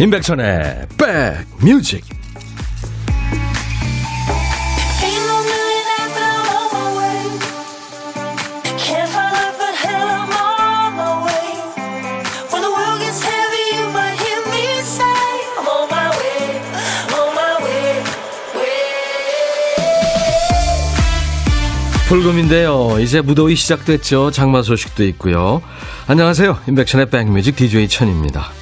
임백천의 백뮤직 불금인데요. 이제 무더위 시작됐죠. 장마 소식도 있고요. 안녕하세요. 임백천의 백뮤직 DJ 천입니다.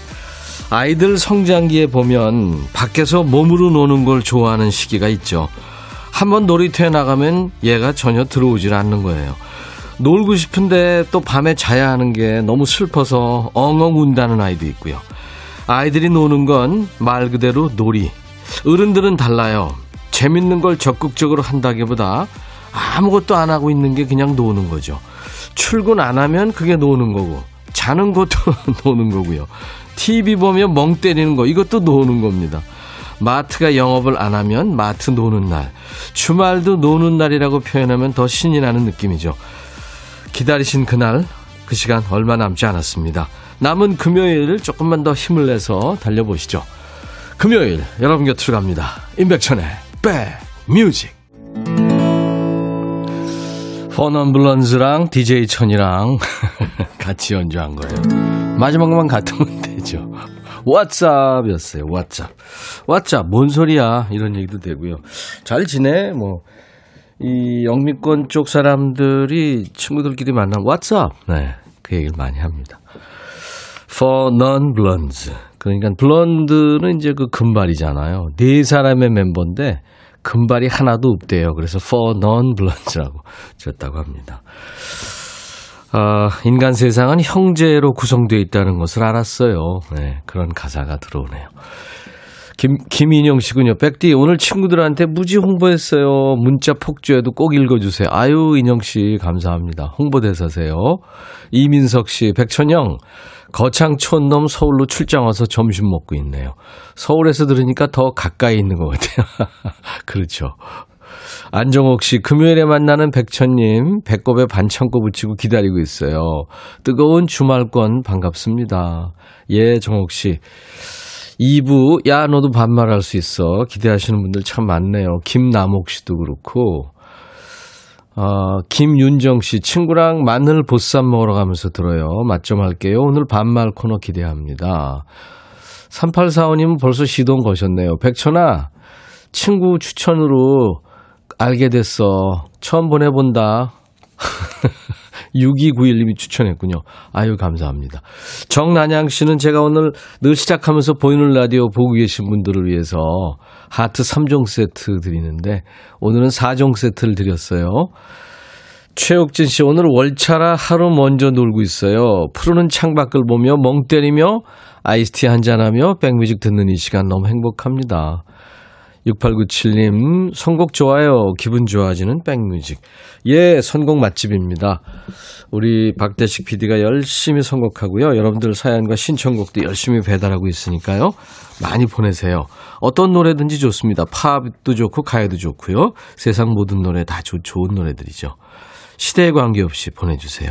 아이들 성장기에 보면 밖에서 몸으로 노는 걸 좋아하는 시기가 있죠. 한번 놀이터에 나가면 얘가 전혀 들어오질 않는 거예요. 놀고 싶은데 또 밤에 자야 하는 게 너무 슬퍼서 엉엉 운다는 아이도 있고요. 아이들이 노는 건 말 그대로 놀이. 어른들은 달라요. 재밌는 걸 적극적으로 한다기보다 아무것도 안 하고 있는 게 그냥 노는 거죠. 출근 안 하면 그게 노는 거고, 자는 것도 노는 거고요. TV 보면 멍 때리는 거, 이것도 노는 겁니다. 마트가 영업을 안 하면 마트 노는 날. 주말도 노는 날이라고 표현하면 더 신이 나는 느낌이죠. 기다리신 그날, 그 시간 얼마 남지 않았습니다. 남은 금요일 조금만 더 힘을 내서 달려보시죠. 금요일 여러분 곁으로 갑니다. 임백천의 백 뮤직. 펀엄블런즈랑 DJ 천이랑 같이 연주한 거예요. 마지막만 같으면 되죠. 왓츠업 였어요. 왓츠업. 왓츠업. 뭔 소리야. 이런 얘기도 되고요. 잘 지내? 뭐. 이 영미권 쪽 사람들이 친구들끼리 만나면 왓츠업. 네. 그 얘기를 많이 합니다. For non-blondes. 그러니까 블론드는 이제 그 금발이잖아요. 네 사람의 멤버인데 금발이 하나도 없대요. 그래서 for non-blonds라고 졌다고 합니다. 아, 인간 세상은 형제로 구성되어 있다는 것을 알았어요. 네, 그런 가사가 들어오네요. 김, 김인영 씨군요. 백디, 오늘 친구들한테 무지 홍보했어요. 문자 폭주해도 꼭 읽어주세요. 아유, 인영 씨, 감사합니다. 홍보대사세요. 이민석 씨, 백천영, 거창 촌놈 서울로 출장 와서 점심 먹고 있네요. 서울에서 들으니까 더 가까이 있는 것 같아요. 그렇죠. 안정옥 씨, 금요일에 만나는 백천님, 배꼽에 반창고 붙이고 기다리고 있어요. 뜨거운 주말권 반갑습니다. 예, 정옥 씨. 2부, 야, 너도 반말할 수 있어. 기대하시는 분들 참 많네요. 김남옥 씨도 그렇고, 어, 김윤정 씨, 친구랑 마늘 보쌈 먹으러 가면서 들어요. 맛 좀 할게요. 오늘 반말 코너 기대합니다. 3845님은 벌써 시동 거셨네요. 백천아, 친구 추천으로 알게 됐어. 처음 보내본다. 6291님이 추천했군요. 아유, 감사합니다. 정난양 씨는 제가 오늘 늘 시작하면서 보이는 라디오 보고 계신 분들을 위해서 하트 3종 세트 드리는데 오늘은 4종 세트를 드렸어요. 최옥진 씨, 오늘 월차라 하루 먼저 놀고 있어요. 푸르는 창밖을 보며 멍 때리며 아이스티 한잔하며 백뮤직 듣는 이 시간 너무 행복합니다. 6897님, 선곡 좋아요. 기분 좋아지는 백뮤직. 예, 선곡 맛집입니다. 우리 박대식 PD가 열심히 선곡하고요. 여러분들 사연과 신청곡도 열심히 배달하고 있으니까요. 많이 보내세요. 어떤 노래든지 좋습니다. 팝도 좋고 가요도 좋고요. 세상 모든 노래 다 좋, 좋은 노래들이죠. 시대에 관계없이 보내주세요.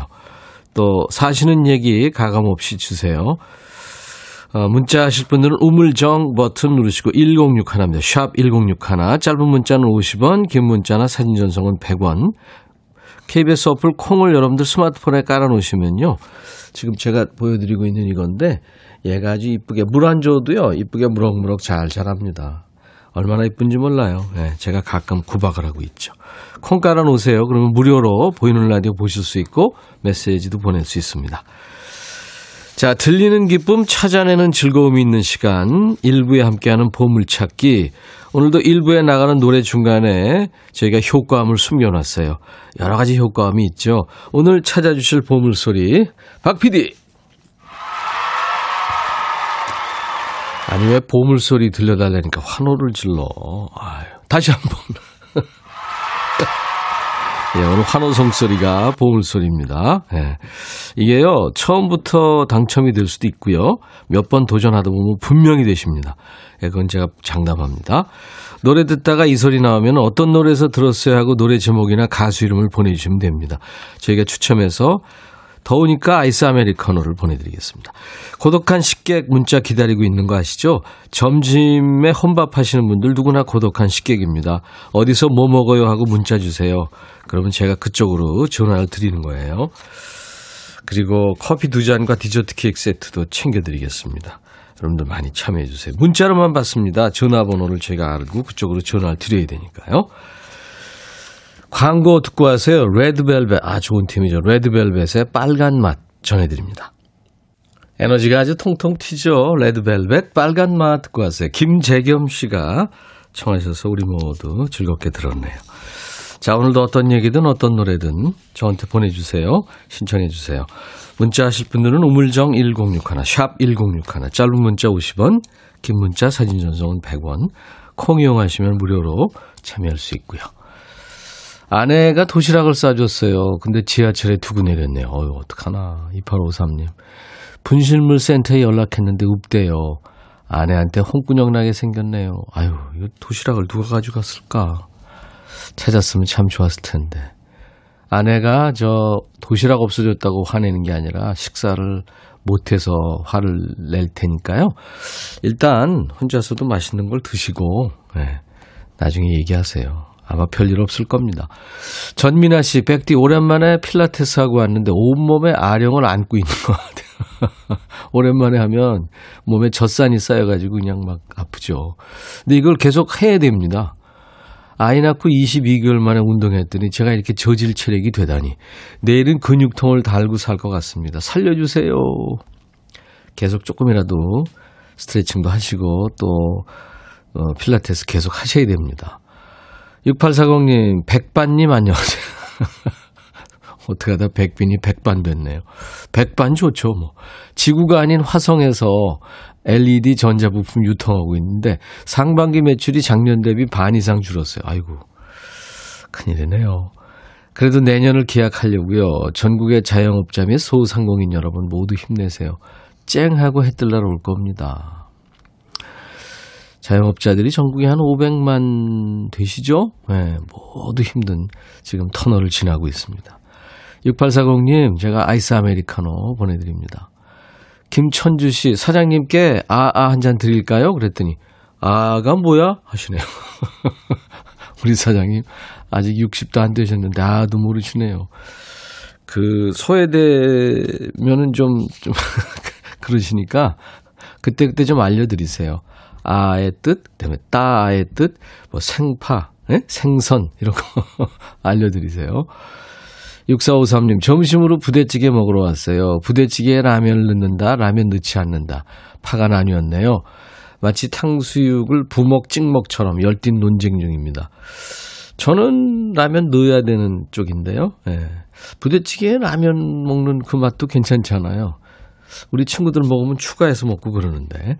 또 사시는 얘기 가감없이 주세요. 어, 문자 하실 분들은 우물정 버튼 누르시고 1061입니다. 샵 1061. 짧은 문자는 50원, 긴 문자나 사진 전송은 100원. KBS 어플 콩을 여러분들 스마트폰에 깔아놓으시면요. 지금 제가 보여드리고 있는 이건데 얘가 아주 이쁘게 물 안 줘도요. 이쁘게 무럭무럭 잘 자랍니다. 얼마나 이쁜지 몰라요. 네, 제가 가끔 구박을 하고 있죠. 콩 깔아놓으세요. 그러면 무료로 보이는 라디오 보실 수 있고 메시지도 보낼 수 있습니다. 자, 들리는 기쁨 찾아내는 즐거움이 있는 시간. 1부에 함께하는 보물찾기. 오늘도 1부에 나가는 노래 중간에 저희가 효과음을 숨겨놨어요. 여러 가지 효과음이 있죠. 오늘 찾아주실 보물소리. 박 PD! 아니, 왜 보물소리 들려달라니까 환호를 질러. 아유, 다시 한 번. 예, 오늘 환호성 소리가 보물 소리입니다. 예. 이게요, 처음부터 당첨이 될 수도 있고요. 몇 번 도전하다 보면 분명히 되십니다. 예, 그건 제가 장담합니다. 노래 듣다가 이 소리 나오면 어떤 노래에서 들었어요 하고 노래 제목이나 가수 이름을 보내주시면 됩니다. 저희가 추첨해서 더우니까 아이스 아메리카노를 보내드리겠습니다. 고독한 식객 문자 기다리고 있는 거 아시죠? 점심에 혼밥 하시는 분들 누구나 고독한 식객입니다. 어디서 뭐 먹어요 하고 문자 주세요. 그러면 제가 그쪽으로 전화를 드리는 거예요. 그리고 커피 두 잔과 디저트 케이크 세트도 챙겨드리겠습니다. 여러분들 많이 참여해 주세요. 문자로만 받습니다. 전화번호를 제가 알고 그쪽으로 전화를 드려야 되니까요. 광고 듣고 와세요. 레드벨벳. 아, 좋은 팀이죠. 레드벨벳의 빨간 맛 전해드립니다. 에너지가 아주 통통 튀죠. 레드벨벳 빨간 맛 듣고 왔어요. 김재겸 씨가 청하셔서 우리 모두 즐겁게 들었네요. 자, 오늘도 어떤 얘기든 어떤 노래든 저한테 보내주세요. 신청해주세요. 문자 하실 분들은 우물정 1061, 샵 1061, 짧은 문자 50원, 긴 문자 사진 전송은 100원, 콩 이용하시면 무료로 참여할 수 있고요. 아내가 도시락을 싸줬어요. 근데 지하철에 두고 내렸네요. 어휴, 어떡하나. 2853님. 분실물 센터에 연락했는데 없대요. 아내한테 홍군형 나게 생겼네요. 아유, 이거 도시락을 누가 가져갔을까? 찾았으면 참 좋았을 텐데. 아내가 저 도시락 없어졌다고 화내는 게 아니라 식사를 못해서 화를 낼 테니까요. 일단 혼자서도 맛있는 걸 드시고, 네, 나중에 얘기하세요. 아마 별일 없을 겁니다. 전민아 씨, 백디 오랜만에 필라테스 하고 왔는데 온몸에 아령을 안고 있는 것 같아요. 오랜만에 하면 몸에 젖산이 쌓여가지고 그냥 막 아프죠. 근데 이걸 계속 해야 됩니다. 아이 낳고 22개월 만에 운동했더니 제가 이렇게 저질 체력이 되다니. 내일은 근육통을 달고 살 것 같습니다. 살려주세요. 계속 조금이라도 스트레칭도 하시고 또 어, 필라테스 계속 하셔야 됩니다. 6840님, 백반님 안녕하세요. 어떻게 하다 백빈이 백반 됐네요. 백반 좋죠, 뭐. 지구가 아닌 화성에서 LED 전자부품 유통하고 있는데 상반기 매출이 작년 대비 반 이상 줄었어요. 아이고, 큰일이네요. 그래도 내년을 기약하려고요. 전국의 자영업자 및 소상공인 여러분 모두 힘내세요. 쨍하고 해뜰 날 올 겁니다. 자영업자들이 전국에 한 500만 되시죠? 네, 모두 힘든 지금 터널을 지나고 있습니다. 6840님, 제가 아이스 아메리카노 보내드립니다. 김천주 씨, 사장님께 아, 아, 한 잔 드릴까요? 그랬더니, 아가 뭐야? 하시네요. 우리 사장님, 아직 60도 안 되셨는데, 아도 모르시네요. 그, 소외되면은 좀, 좀, 그러시니까, 그때그때 좀 알려드리세요. 아의 뜻, 그다음에 따의 뜻, 뭐 생파, 네? 생선 이런 거 알려드리세요. 6453님, 점심으로 부대찌개 먹으러 왔어요. 부대찌개에 라면을 넣는다, 라면 넣지 않는다. 파가 나뉘었네요. 마치 탕수육을 부먹 찍먹처럼 열띤 논쟁 중입니다. 저는 라면 넣어야 되는 쪽인데요. 네. 부대찌개에 라면 먹는 그 맛도 괜찮잖아요. 우리 친구들 먹으면 추가해서 먹고 그러는데.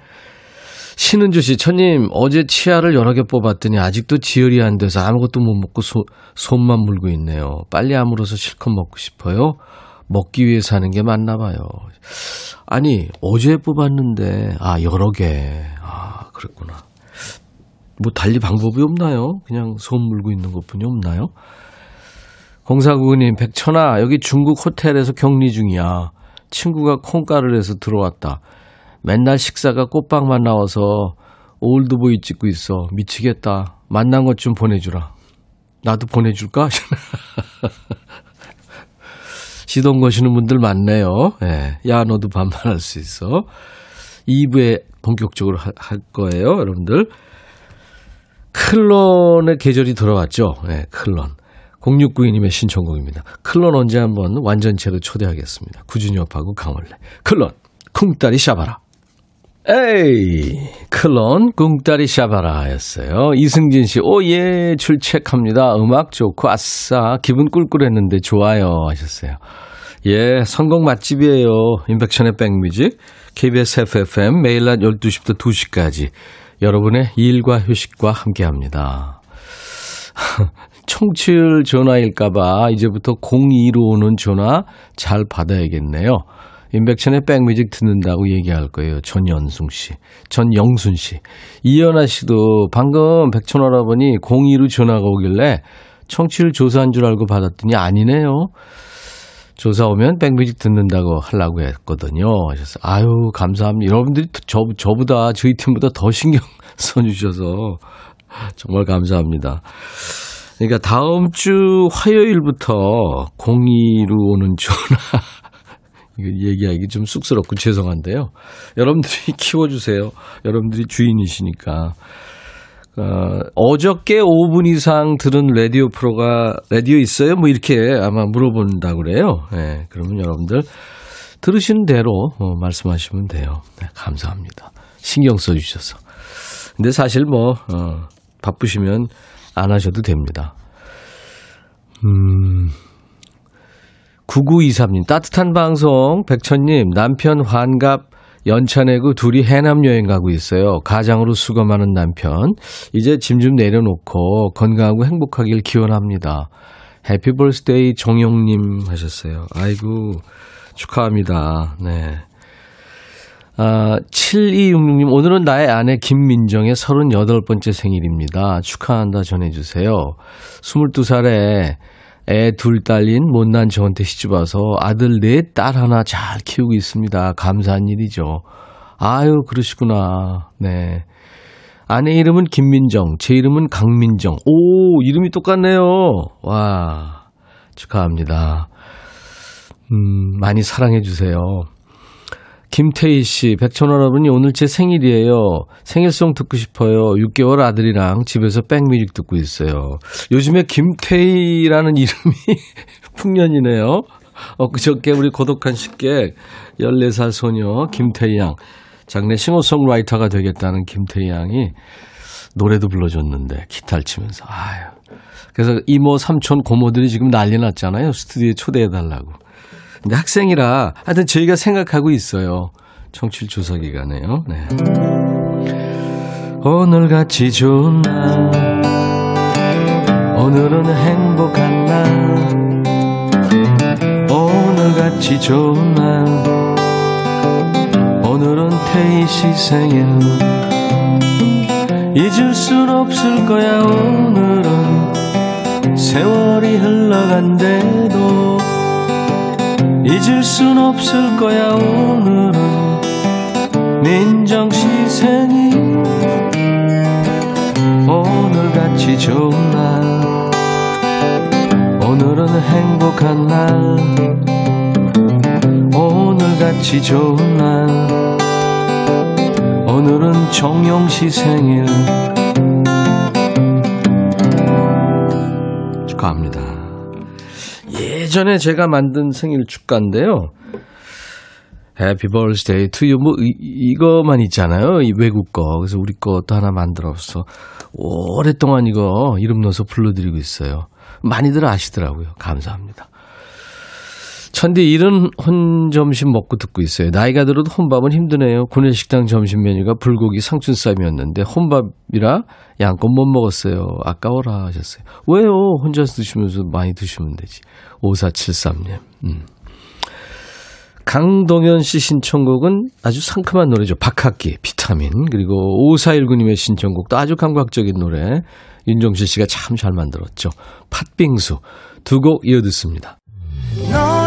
신은주 씨, 천님, 어제 치아를 여러 개 뽑았더니 아직도 지혈이 안 돼서 아무것도 못 먹고 소, 손만 물고 있네요. 빨리 아물어서 실컷 먹고 싶어요. 먹기 위해 사는 게 맞나 봐요. 아니, 어제 뽑았는데, 아, 여러 개. 아, 그랬구나. 뭐 달리 방법이 없나요? 그냥 손 물고 있는 것 뿐이 없나요? 공사구님, 백천아, 여기 중국 호텔에서 격리 중이야. 친구가 콩가루를 해서 들어왔다. 맨날 식사가 꽃빵만 나와서 올드보이 찍고 있어. 미치겠다. 만난 것 좀 보내주라. 나도 보내줄까? 시동 거시는 분들 많네요. 예. 야, 너도 반말할 수 있어. 2부에 본격적으로 하, 할 거예요, 여러분들. 클론의 계절이 돌아왔죠. 예, 클론. 0692님의 신청곡입니다. 클론 언제 한번 완전체로 초대하겠습니다. 구준엽하고 강원래. 클론, 쿵따리 샤바라. 에이, 클론, 꿍따리 샤바라였어요. 이승진 씨, 오, 예, 출첵합니다. 음악 좋고, 아싸, 기분 꿀꿀했는데 좋아요. 하셨어요. 예, 성공 맛집이에요. 인백션의 백뮤직, KBS FFM, 매일 낮 12시부터 2시까지. 여러분의 일과 휴식과 함께 합니다. 청취율 전화일까봐 이제부터 02로 오는 전화 잘 받아야겠네요. 임백천의 백뮤직 듣는다고 얘기할 거예요. 전연승 씨, 전영순 씨. 이연아 씨도 방금 백천 할아버니 02로 전화가 오길래 청취율 조사한 줄 알고 받았더니 아니네요. 조사 오면 백뮤직 듣는다고 하려고 했거든요. 하셔서 아유 감사합니다. 여러분들이 저 저보다 저희 팀보다 더 신경 써주셔서 정말 감사합니다. 그러니까 다음 주 화요일부터 02로 오는 전화 얘기하기 좀 쑥스럽고 죄송한데요. 여러분들이 키워주세요. 여러분들이 주인이시니까. 어, 어저께 5분 이상 들은 라디오 프로가 라디오 있어요? 뭐 이렇게 아마 물어본다 그래요. 네, 그러면 여러분들 들으신 대로 어, 말씀하시면 돼요. 네, 감사합니다. 신경 써주셔서. 근데 사실 뭐 어, 바쁘시면 안 하셔도 됩니다. 음. 9923님, 따뜻한 방송, 백천님, 남편 환갑 연차 내고 둘이 해남 여행 가고 있어요. 가장으로 수고하는 남편. 이제 짐 좀 내려놓고 건강하고 행복하길 기원합니다. 해피 벌스데이 정용님 하셨어요. 아이고, 축하합니다. 네. 아, 7266님, 오늘은 나의 아내 김민정의 38번째 생일입니다. 축하한다 전해주세요. 22살에 애 둘 딸린 못난 저한테 시집 와서 아들 넷, 딸 하나 잘 키우고 있습니다. 감사한 일이죠. 아유, 그러시구나. 네. 아내 이름은 김민정, 제 이름은 강민정. 오, 이름이 똑같네요. 와, 축하합니다. 음, 많이 사랑해주세요. 김태희 씨, 백천 여러분이 오늘 제 생일이에요. 생일송 듣고 싶어요. 6개월 아들이랑 집에서 백뮤직 듣고 있어요. 요즘에 김태희라는 이름이 풍년이네요. 어, 그저께 우리 고독한 식객 14살 소녀 김태희 양, 장래 싱어송라이터가 되겠다는 김태희 양이 노래도 불러줬는데 기타를 치면서 아유. 그래서 이모 삼촌 고모들이 지금 난리 났잖아요. 스튜디오에 초대해달라고. 근데 학생이라 하여튼 저희가 생각하고 있어요. 청취 조사 기간에요. 네. 오늘같이 좋은 날 오늘은 행복한 날 오늘같이 좋은 날 오늘은 태희 씨 생일 잊을 순 없을 거야 오늘은 세월이 흘러간대도 잊을 순 없을 거야 오늘은. 민정 씨 생일 오늘같이 좋은 날. 오늘은 행복한 날. 오늘같이 좋은 날. 오늘은 정용 씨 생일. 축하합니다. 예전에 제가 만든 생일 축가인데요. Happy birthday to you, 뭐, 이, 이거만 있잖아요. 이 외국 거. 그래서 우리 것도 하나 만들어서 오랫동안 이거 이름 넣어서 불러드리고 있어요. 많이들 아시더라고요. 감사합니다. 천디 이른 혼점심 먹고 듣고 있어요. 나이가 들어도 혼밥은 힘드네요. 구내식당 점심 메뉴가 불고기 상춘쌈이었는데 혼밥이라 양껏 못 먹었어요. 아까워라 하셨어요. 왜요? 혼자서 드시면서 많이 드시면 되지. 5473님. 음. 강동현 씨 신청곡은 아주 상큼한 노래죠. 박학기, 비타민. 그리고 5419님의 신청곡도 아주 감각적인 노래. 윤종실 씨가 참 잘 만들었죠. 팥빙수. 두 곡 이어 듣습니다. 너의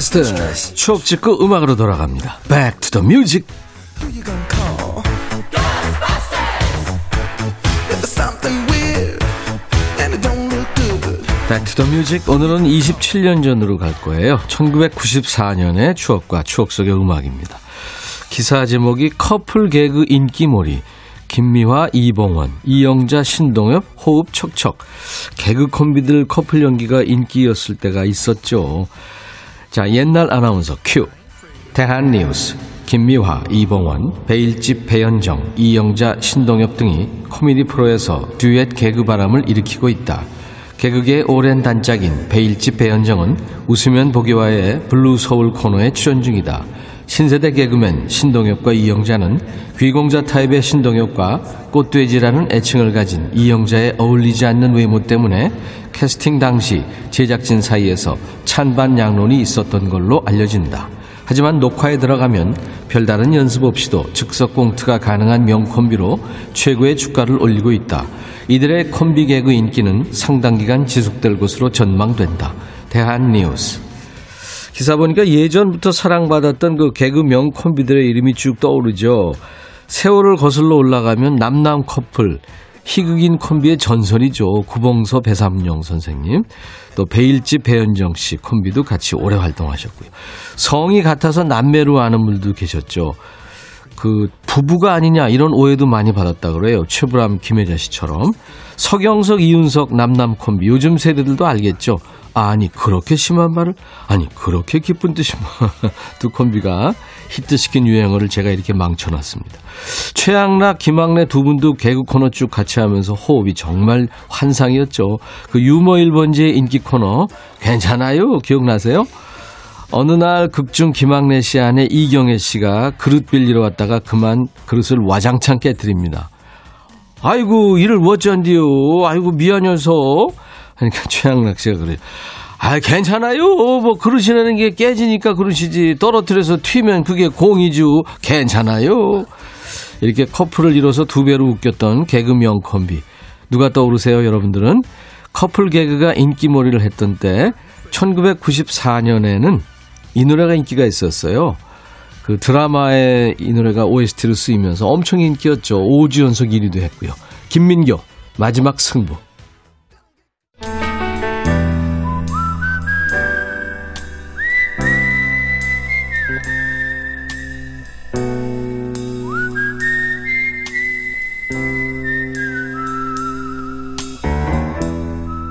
Ghostbusters 추억 찍고 음악으로 돌아갑니다. Back to the music. Back to the music 오늘은 27년 전으로 갈 거예요. 1994년의 추억과 추억 속의 음악입니다. 기사 제목이 커플 개그 인기몰이 김미화, 이봉원, 이영자, 신동엽, 호흡 척척 개그 콤비들 커플 연기가 인기였을 때가 있었죠. 자 옛날 아나운서 큐 대한뉴스 김미화, 이봉원, 배일집 배연정, 이영자, 신동엽 등이 코미디 프로에서 듀엣 개그 바람을 일으키고 있다. 개그계 오랜 단짝인 배일집 배연정은 웃으면 복이 와요의 블루 서울 코너에 출연 중이다. 신세대 개그맨 신동엽과 이영자는 귀공자 타입의 신동엽과 꽃돼지라는 애칭을 가진 이영자의 어울리지 않는 외모 때문에 캐스팅 당시 제작진 사이에서 찬반 양론이 있었던 걸로 알려진다. 하지만 녹화에 들어가면 별다른 연습 없이도 즉석 공트가 가능한 명콤비로 최고의 주가를 올리고 있다. 이들의 콤비 개그 인기는 상당 기간 지속될 것으로 전망된다. 대한뉴스. 기사 보니까 예전부터 사랑받았던 그 개그명 콤비들의 이름이 쭉 떠오르죠. 세월을 거슬러 올라가면 남남 커플, 희극인 콤비의 전설이죠. 구봉서 배삼영 선생님. 또 베일집 배현정 씨 콤비도 같이 오래 활동하셨고요. 성이 같아서 남매로 아는 분도 계셨죠. 그 부부가 아니냐 이런 오해도 많이 받았다 그래요. 최불암 김혜자 씨처럼 서경석 이윤석 남남 콤비 요즘 세대들도 알겠죠. 아니 그렇게 심한 말을 아니 그렇게 기쁜 뜻이 두 콤비가 히트시킨 유행어를 제가 이렇게 망쳐놨습니다. 최양락, 김학래 두 분도 개그 코너 쭉 같이 하면서 호흡이 정말 환상이었죠. 그 유머 1번지의 인기 코너 괜찮아요 기억나세요? 어느 날 극중 김학래 씨 안에 이경혜 씨가 그릇 빌리러 왔다가 그만 그릇을 와장창 깨뜨립니다. 아이고 이를 어쩐디요. 아이고 미안해서. 그러니까 최양락 씨가 그래요. 아 괜찮아요. 뭐 그릇이라는 게 깨지니까 그릇이지. 떨어뜨려서 튀면 그게 공이죠. 괜찮아요. 이렇게 커플을 이뤄서 두 배로 웃겼던 개그 명 콤비. 누가 떠오르세요 여러분들은? 커플 개그가 인기몰이를 했던 때 1994년에는 이 노래가 인기가 있었어요. 그 드라마에 이 노래가 OST로 쓰이면서 엄청 인기였죠. 5주 연속 1위도 했고요. 김민교 마지막 승부.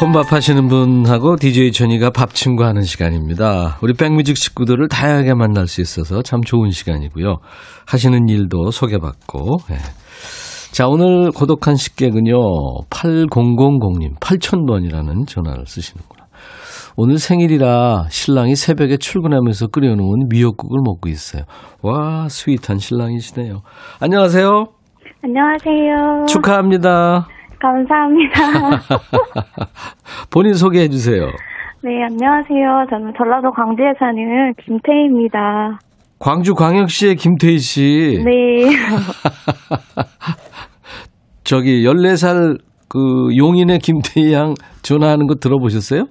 혼밥 하시는 분하고 DJ 천이가 밥 친구하는 시간입니다. 우리 백뮤직 식구들을 다양하게 만날 수 있어서 참 좋은 시간이고요. 하시는 일도 소개받고. 예. 자, 오늘 고독한 식객은요, 8000님, 8000번이라는 전화를 쓰시는구나. 오늘 생일이라 신랑이 새벽에 출근하면서 끓여놓은 미역국을 먹고 있어요. 와, 스윗한 신랑이시네요. 안녕하세요. 안녕하세요. 축하합니다. 감사합니다. 본인 소개해 주세요. 네, 안녕하세요. 저는 전라도 광주에 사는 김태희입니다. 광주 광역시의 김태희 씨. 네. 저기 14살 그 용인의 김태희 양 전화하는 거 들어보셨어요?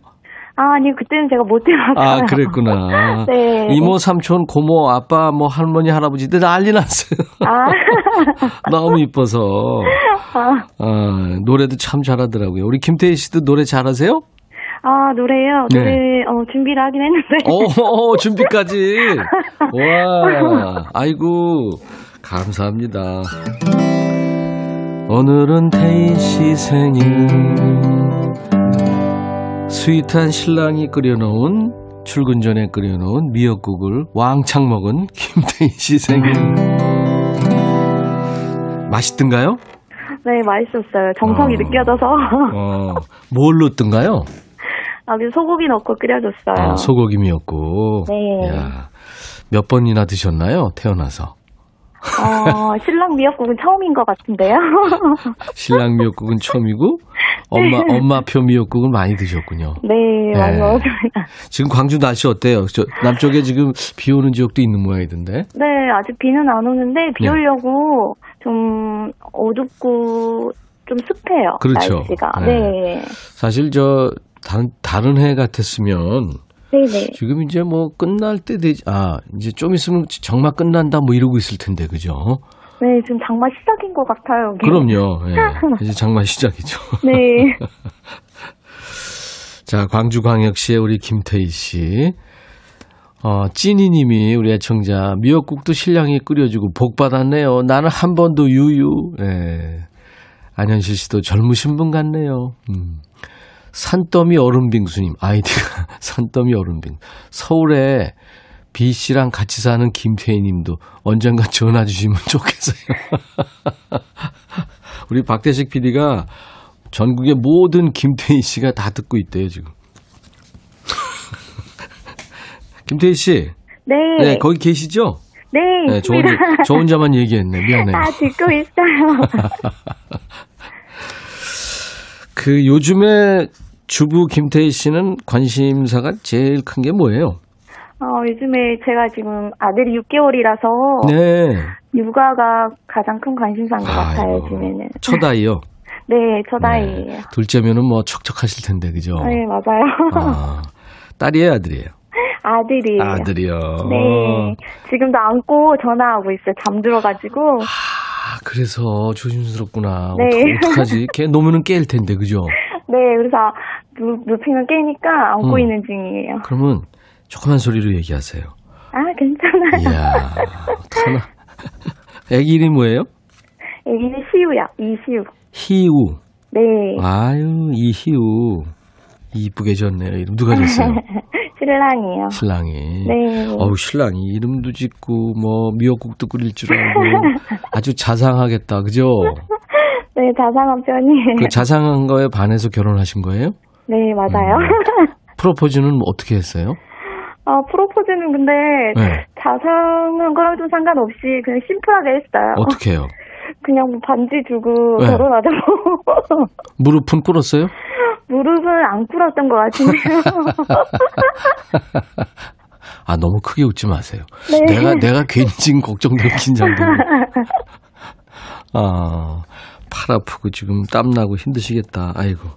아, 아니, 그때는 제가 못 들었어요. 아, 그랬구나. 네. 이모, 삼촌, 고모, 아빠, 뭐 할머니, 할아버지들 난리 났어요. 아, 너무 이뻐서. 아, 아, 노래도 참 잘하더라고요. 우리 김태희 씨도 노래 잘하세요? 아, 노래요? 네. 노래, 어, 준비를 하긴 했는데. 오, 오, 준비까지. 와, 아이고, 감사합니다. 오늘은 태희 씨 생일. 스윗한 신랑이 끓여놓은 출근 전에 끓여놓은 미역국을 왕창 먹은 김태희 씨 생일. 맛있던가요? 네, 맛있었어요. 정성이 어. 느껴져서. 어, 뭘 넣었던가요? 아, 그 소고기 넣고 끓여줬어요. 아, 소고기 미역국. 네. 야, 몇 번이나 드셨나요? 태어나서. 어, 신랑 미역국은 처음인 것 같은데요. 신랑 미역국은 처음이고 엄마 엄마표 미역국은 많이 드셨군요. 네, 많이 네. 먹었습니다. 지금 광주 날씨 어때요? 저 남쪽에 지금 비 오는 지역도 있는 모양이던데. 네, 아직 비는 안 오는데 비 네. 오려고 좀 어둡고 좀 습해요. 그렇죠. 날씨가. 네. 네. 사실 저 다른 다른 해 같았으면 네네. 지금 이제 뭐 끝날 때 되지 아 이제 좀 있으면 정말 끝난다 뭐 이러고 있을 텐데 그죠? 네, 지금 장마 시작인 것 같아요. 여기. 그럼요. 예. 이제 장마 시작이죠. 네. 자, 광주광역시의 우리 김태희 씨. 어, 찐이님이 우리 애청자 미역국도 신랑이 끓여주고 복 받았네요. 나는 한 번도 유유. 예. 안현실 씨도 젊으신 분 같네요. 음. 산더미 얼음빙수님 아이디가 산더미 얼음빙. 서울에 B 씨랑 같이 사는 김태희 님도 언젠가 전화 주시면 좋겠어요. 우리 박대식 PD가 전국의 모든 김태희 씨가 다 듣고 있대요, 지금. 김태희 씨. 네. 네, 거기 계시죠? 네. 네, 저 혼자. 저 혼자만 얘기했네. 미안해요. 아, 듣고 있어요. 그 요즘에 주부 김태희 씨는 관심사가 제일 큰 게 뭐예요? 어, 요즘에 제가 지금 아들이 6개월이라서 네. 육아가 가장 큰 관심사인 것 같아요, 아이고, 요즘에는. 첫 아이요. 네, 첫 아이예요. 네. 둘째면은 뭐 척척하실 텐데, 그죠? 네, 맞아요. 아, 딸이에요, 아들이에요? 아들이에요. 아들이요. 네. 지금도 안고 전화하고 있어요. 잠들어가지고. 아, 그래서 조심스럽구나. 네. 어떡- 어떡하지? 걔 놓으면은 깰 텐데, 그죠? 네, 그래서 누, 눕히면 깨니까 안고 음. 있는 중이에요. 그러면 조그만 소리로 얘기하세요. 아, 괜찮아요. 이야, 어떡하나. 애기 이름이 뭐예요? 애기 는 시우야, 이시우. 희우. 네. 아유, 이희우. 이쁘게 졌네요. 이름 누가 졌어요? 신랑이에요. 신랑이. 네. 어우, 신랑이 이름도 짓고, 뭐, 미역국도 끓일 줄 알고. 아주 자상하겠다. 그죠? 네, 자상한 편이에요. 그 자상한 거에 반해서 결혼하신 거예요? 네, 맞아요. 프로포즈는 어떻게 했어요? 아, 프로포즈는 근데 네. 자상한 거랑 좀 상관없이 그냥 심플하게 했어요. 어떻게 해요? 그냥 뭐 반지 주고 네. 결혼하자고. 무릎은 꿇었어요? 무릎은 안 꿇었던 것 같은데요. 아, 너무 크게 웃지 마세요. 네. 내가, 내가 괜히 지금 걱정되고 긴장되고. 아, 팔 아프고 지금 땀 나고 힘드시겠다. 아이고.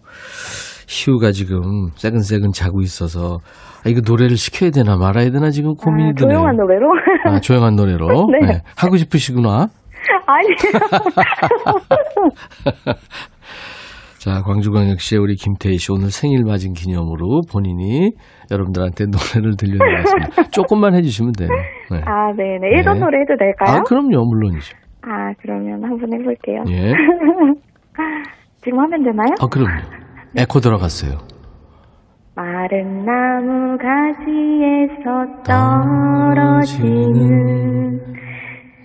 희우가 지금 새근새근 자고 있어서, 아, 이거 노래를 시켜야 되나 말아야 되나 지금 고민이 아, 드네요. 조용한 노래로? 아, 조용한 노래로. 네. 하고 싶으시구나. 아니요. 자, 광주광역시의 우리 김태희 씨 오늘 생일 맞은 기념으로 본인이 여러분들한테 노래를 들려드리겠습니다. 조금만 해주시면 돼요. 네. 아, 네네. 예전 네. 노래 해도 될까요? 아, 그럼요. 물론이죠. 아, 그러면 한번 해볼게요. 예. 지금 하면 되나요? 아, 그럼요. 에코 들어갔어요. 마른 나무 가지에서 떨어지는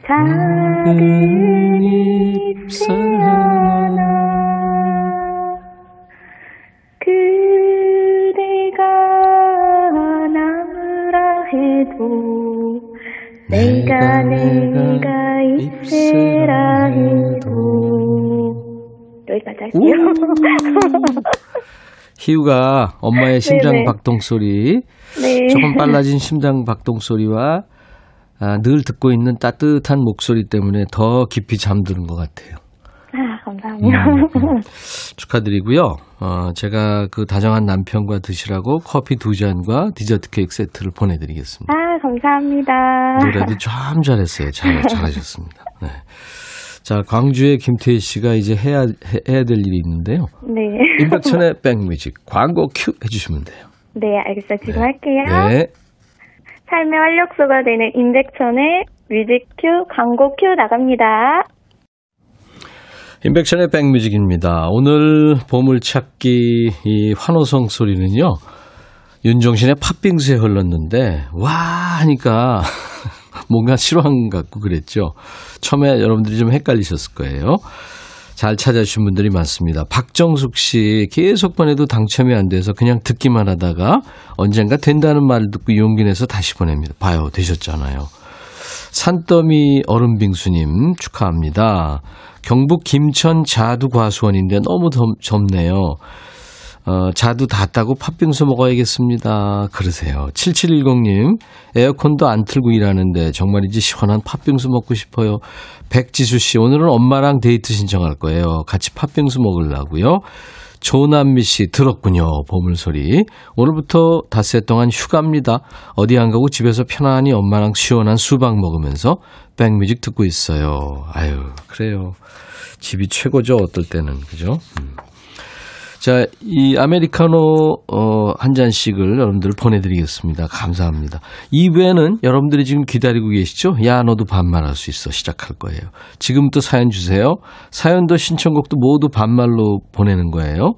작은 잎새 하나 해도 내가 내가 잎새라 해도 여기까지 할게요. 희우가 엄마의 심장 네네. 박동 소리, 네. 조금 빨라진 심장 박동 소리와 아, 늘 듣고 있는 따뜻한 목소리 때문에 더 깊이 잠드는 것 같아요. 아, 감사합니다. 음, 축하드리고요. 어, 제가 그 다정한 남편과 드시라고 커피 두 잔과 디저트 케이크 세트를 보내드리겠습니다. 아, 감사합니다. 노래도 참 잘했어요. 잘, 잘하셨습니다. 네. 자, 광주의 김태희 씨가 이제 해야, 해, 해야 될 일이 있는데요. 네. 임백천의 백뮤직 광고 큐 해주시면 돼요. 네, 알겠어요. 지금 할게요. 네. 삶의 활력소가 되는 임백천의 뮤직 큐 광고 큐 나갑니다. 임백천의 백뮤직입니다. 오늘 보물찾기 이 환호성 소리는요. 윤종신의 팥빙수에 흘렀는데 와 하니까 뭔가 실황 같고 그랬죠. 처음에 여러분들이 좀 헷갈리셨을 거예요. 잘 찾아주신 분들이 많습니다. 박정숙 씨 계속 보내도 당첨이 안 돼서 그냥 듣기만 하다가 언젠가 된다는 말을 듣고 용기 내서 다시 보냅니다. 봐요. 되셨잖아요. 산더미 얼음빙수님 축하합니다. 경북 김천 자두 과수원인데 너무 덥, 좁네요. 어, 자두 다 따고 팥빙수 먹어야겠습니다. 그러세요. 7710님, 에어컨도 안 틀고 일하는데 정말이지 시원한 팥빙수 먹고 싶어요. 백지수 씨, 오늘은 엄마랑 데이트 신청할 거예요. 같이 팥빙수 먹으려고요. 조남미 씨 들었군요. 보물소리. 오늘부터 닷새 동안 휴가입니다. 어디 안 가고 집에서 편안히 엄마랑 시원한 수박 먹으면서 백뮤직 듣고 있어요. 아유, 그래요. 집이 최고죠. 어떨 때는. 그죠? 음. 자, 이 아메리카노 어, 한 잔씩을 여러분들 보내드리겠습니다. 감사합니다. 2부에는 여러분들이 지금 기다리고 계시죠? 야, 너도 반말할 수 있어. 시작할 거예요. 지금부터 사연 주세요. 사연도 신청곡도 모두 반말로 보내는 거예요.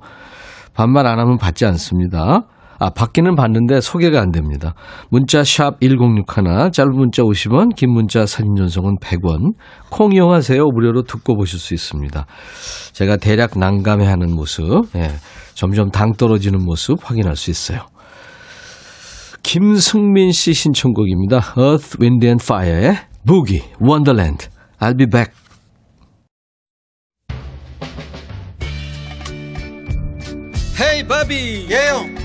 반말 안 하면 받지 않습니다. 아, 받기는 받는데 소개가 안 됩니다. 문자 샵 1061, 짧은 문자 50원, 긴 문자 사진 전송은 100원. 콩 이용하세요. 무료로 듣고 보실 수 있습니다. 제가 대략 난감해하는 모습, 예, 점점 당 떨어지는 모습 확인할 수 있어요. 김승민 씨 신청곡입니다. Earth, Wind and Fire의 Boogie, Wonderland. I'll be back. 헤이 바비 예요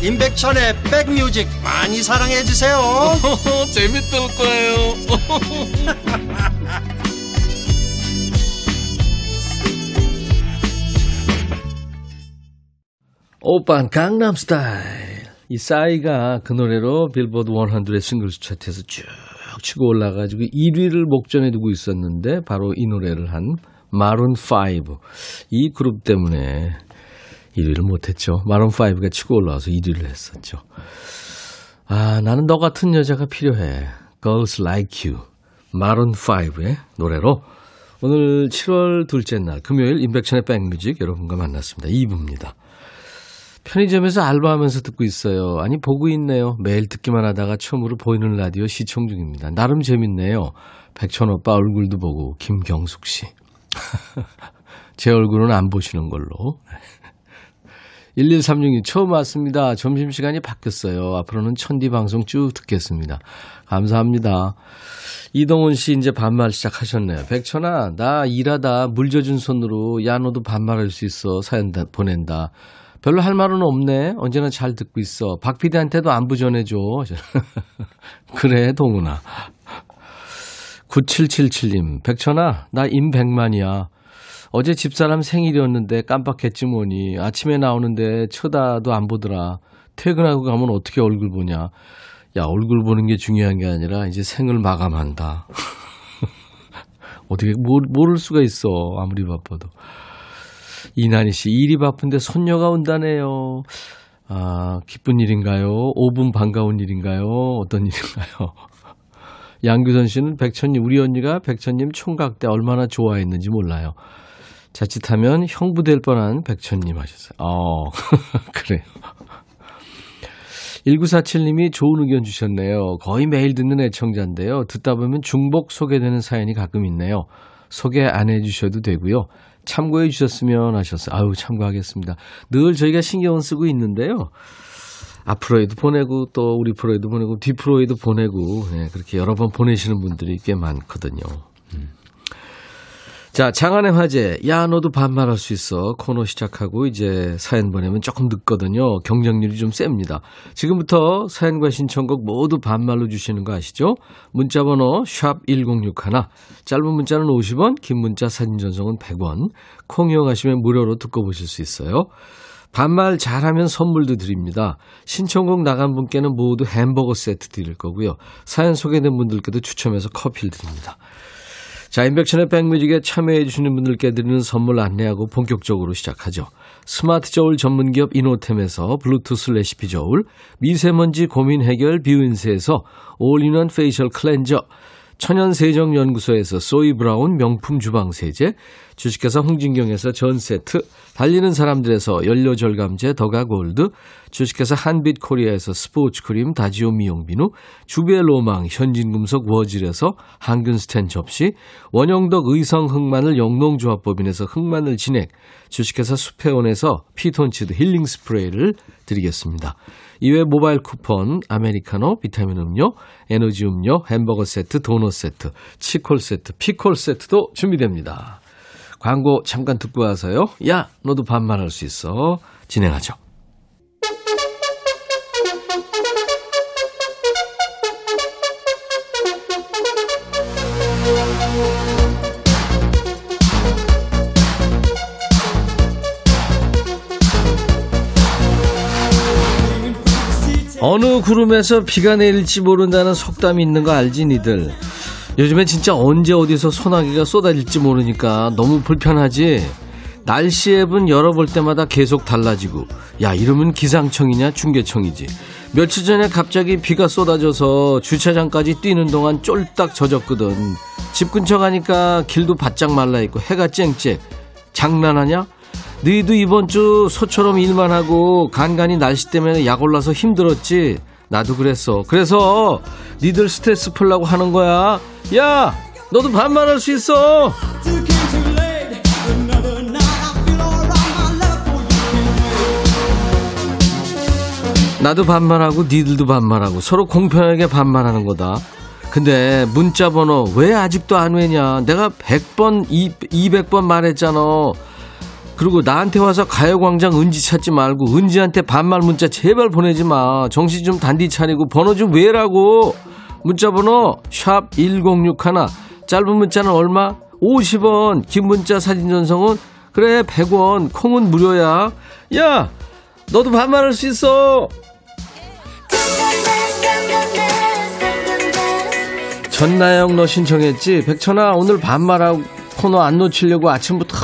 임백천의 백뮤직 많이 사랑해 주세요. 재밌을 거예요. 오빤 강남스타일. 이 싸이가 그 노래로 빌보드 100의 싱글스 차트에서 쭉 치고 올라가지고 1위를 목전에 두고 있었는데 바로 이 노래를 한 마룬 5. 이 그룹 때문에 1위를 못했죠. 마룬 5가 치고 올라와서 1위를 했었죠. 아, 나는 너 같은 여자가 필요해. Girls Like You. 마룬 5의 노래로 오늘 7월 둘째 날 금요일 인백션의 백뮤직 여러분과 만났습니다. 2부입니다. 편의점에서 알바하면서 듣고 있어요. 아니 보고 있네요. 매일 듣기만 하다가 처음으로 보이는 라디오 시청 중입니다. 나름 재밌네요. 백천 오빠 얼굴도 보고 김경숙 씨. 제 얼굴은 안 보시는 걸로. 1136님 처음 왔습니다. 점심시간이 바뀌었어요. 앞으로는 천디 방송 쭉 듣겠습니다. 감사합니다. 이동훈 씨 이제 반말 시작하셨네요. 백천아, 나 일하다 물 젖은 손으로 야 너도 반말할 수 있어 사연 다, 보낸다. 별로 할 말은 없네. 언제나 잘 듣고 있어. 박 PD한테도 안부 전해줘. 그래, 동훈아. 9777님, 백천아, 나 임백만이야. 어제 집사람 생일이었는데 깜빡했지 뭐니. 아침에 나오는데 쳐다도 안 보더라. 퇴근하고 가면 어떻게 얼굴 보냐. 야, 얼굴 보는 게 중요한 게 아니라 이제 생을 마감한다. 어떻게 모를 수가 있어. 아무리 바빠도. 이난희 씨, 일이 바쁜데 손녀가 온다네요. 아, 기쁜 일인가요? 5분 반가운 일인가요? 어떤 일인가요? 양규선 씨는 백천님, 우리 언니가 백천님 총각 때 얼마나 좋아했는지 몰라요. 자칫하면 형부 될 뻔한 백천님 하셨어요. 어, 그래요. 1947님이 좋은 의견 주셨네요. 거의 매일 듣는 애청자인데요. 듣다 보면 중복 소개되는 사연이 가끔 있네요. 소개 안 해주셔도 되고요. 참고해 주셨으면 하셨어요. 아유, 참고하겠습니다. 늘 저희가 신경을 쓰고 있는데요. 앞으로에도 보내고 또 우리 프로에도 보내고 뒤프로에도 보내고 네, 그렇게 여러 번 보내시는 분들이 꽤 많거든요. 음. 자, 장안의 화제. 야, 너도 반말할 수 있어. 코너 시작하고 이제 사연 보내면 조금 늦거든요. 경쟁률이 좀 셉니다. 지금부터 사연과 신청곡 모두 반말로 주시는 거 아시죠? 문자 번호 샵 1061. 짧은 문자는 50원, 긴 문자 사진 전송은 100원. 콩 이용하시면 무료로 듣고 보실 수 있어요. 반말 잘하면 선물도 드립니다. 신청곡 나간 분께는 모두 햄버거 세트 드릴 거고요. 사연 소개된 분들께도 추첨해서 커피를 드립니다. 자, 임백천의 백뮤직에 참여해 주시는 분들께 드리는 선물 안내하고 본격적으로 시작하죠. 스마트 저울 전문기업 이노템에서 블루투스 레시피 저울, 미세먼지 고민 해결 뷰인스에서 all-in-one facial cleanser, 천연세정연구소에서 소이브라운 명품 주방세제, 주식회사 홍진경에서 전 세트, 달리는 사람들에서 연료절감제 더가골드, 주식회사 한빛코리아에서 스포츠크림 다지오 미용비누, 주베로망 현진금속 워즐에서 항균스텐 접시, 원형덕 의성 흑마늘 영농조합법인에서 흑마늘 진액, 주식회사 수페온에서 피톤치드 힐링 스프레이를 드리겠습니다. 이외 모바일 쿠폰, 아메리카노, 비타민 음료, 에너지 음료, 햄버거 세트, 도넛 세트, 치콜 세트, 피콜 세트도 준비됩니다. 광고 잠깐 듣고 와서요. 야, 너도 반말할 수 있어. 진행하죠. 어느 구름에서 비가 내릴지 모른다는 속담이 있는 거 알지 니들? 요즘에 진짜 언제 어디서 소나기가 쏟아질지 모르니까 너무 불편하지? 날씨 앱은 열어볼 때마다 계속 달라지고. 야 이러면 기상청이냐 중계청이지. 며칠 전에 갑자기 비가 쏟아져서 주차장까지 뛰는 동안 쫄딱 젖었거든. 집 근처 가니까 길도 바짝 말라있고 해가 쨍쨍. 장난하냐? 너희도 이번 주 소처럼 일만 하고 간간히 날씨 때문에 약 올라서 힘들었지. 나도 그랬어. 그래서 니들 스트레스 풀라고 하는 거야. 야, 너도 반말할 수 있어. 나도 반말하고 니들도 반말하고 서로 공평하게 반말하는 거다. 근데 문자 번호 왜 아직도 안 외냐? 내가 100번, 200번 말했잖아. 그리고 나한테 와서 가요광장 은지 찾지 말고 은지한테 반말 문자 제발 보내지 마. 정신 좀 단디 차리고 번호 좀 외라고. 문자 번호 샵 1061. 짧은 문자는 얼마? 50원. 긴 문자 사진 전송은 그래 100원. 콩은 무료야. 야, 너도 반말할 수 있어. 전나영 너 신청했지? 백천아 오늘 반말하고 코너 안 놓치려고 아침부터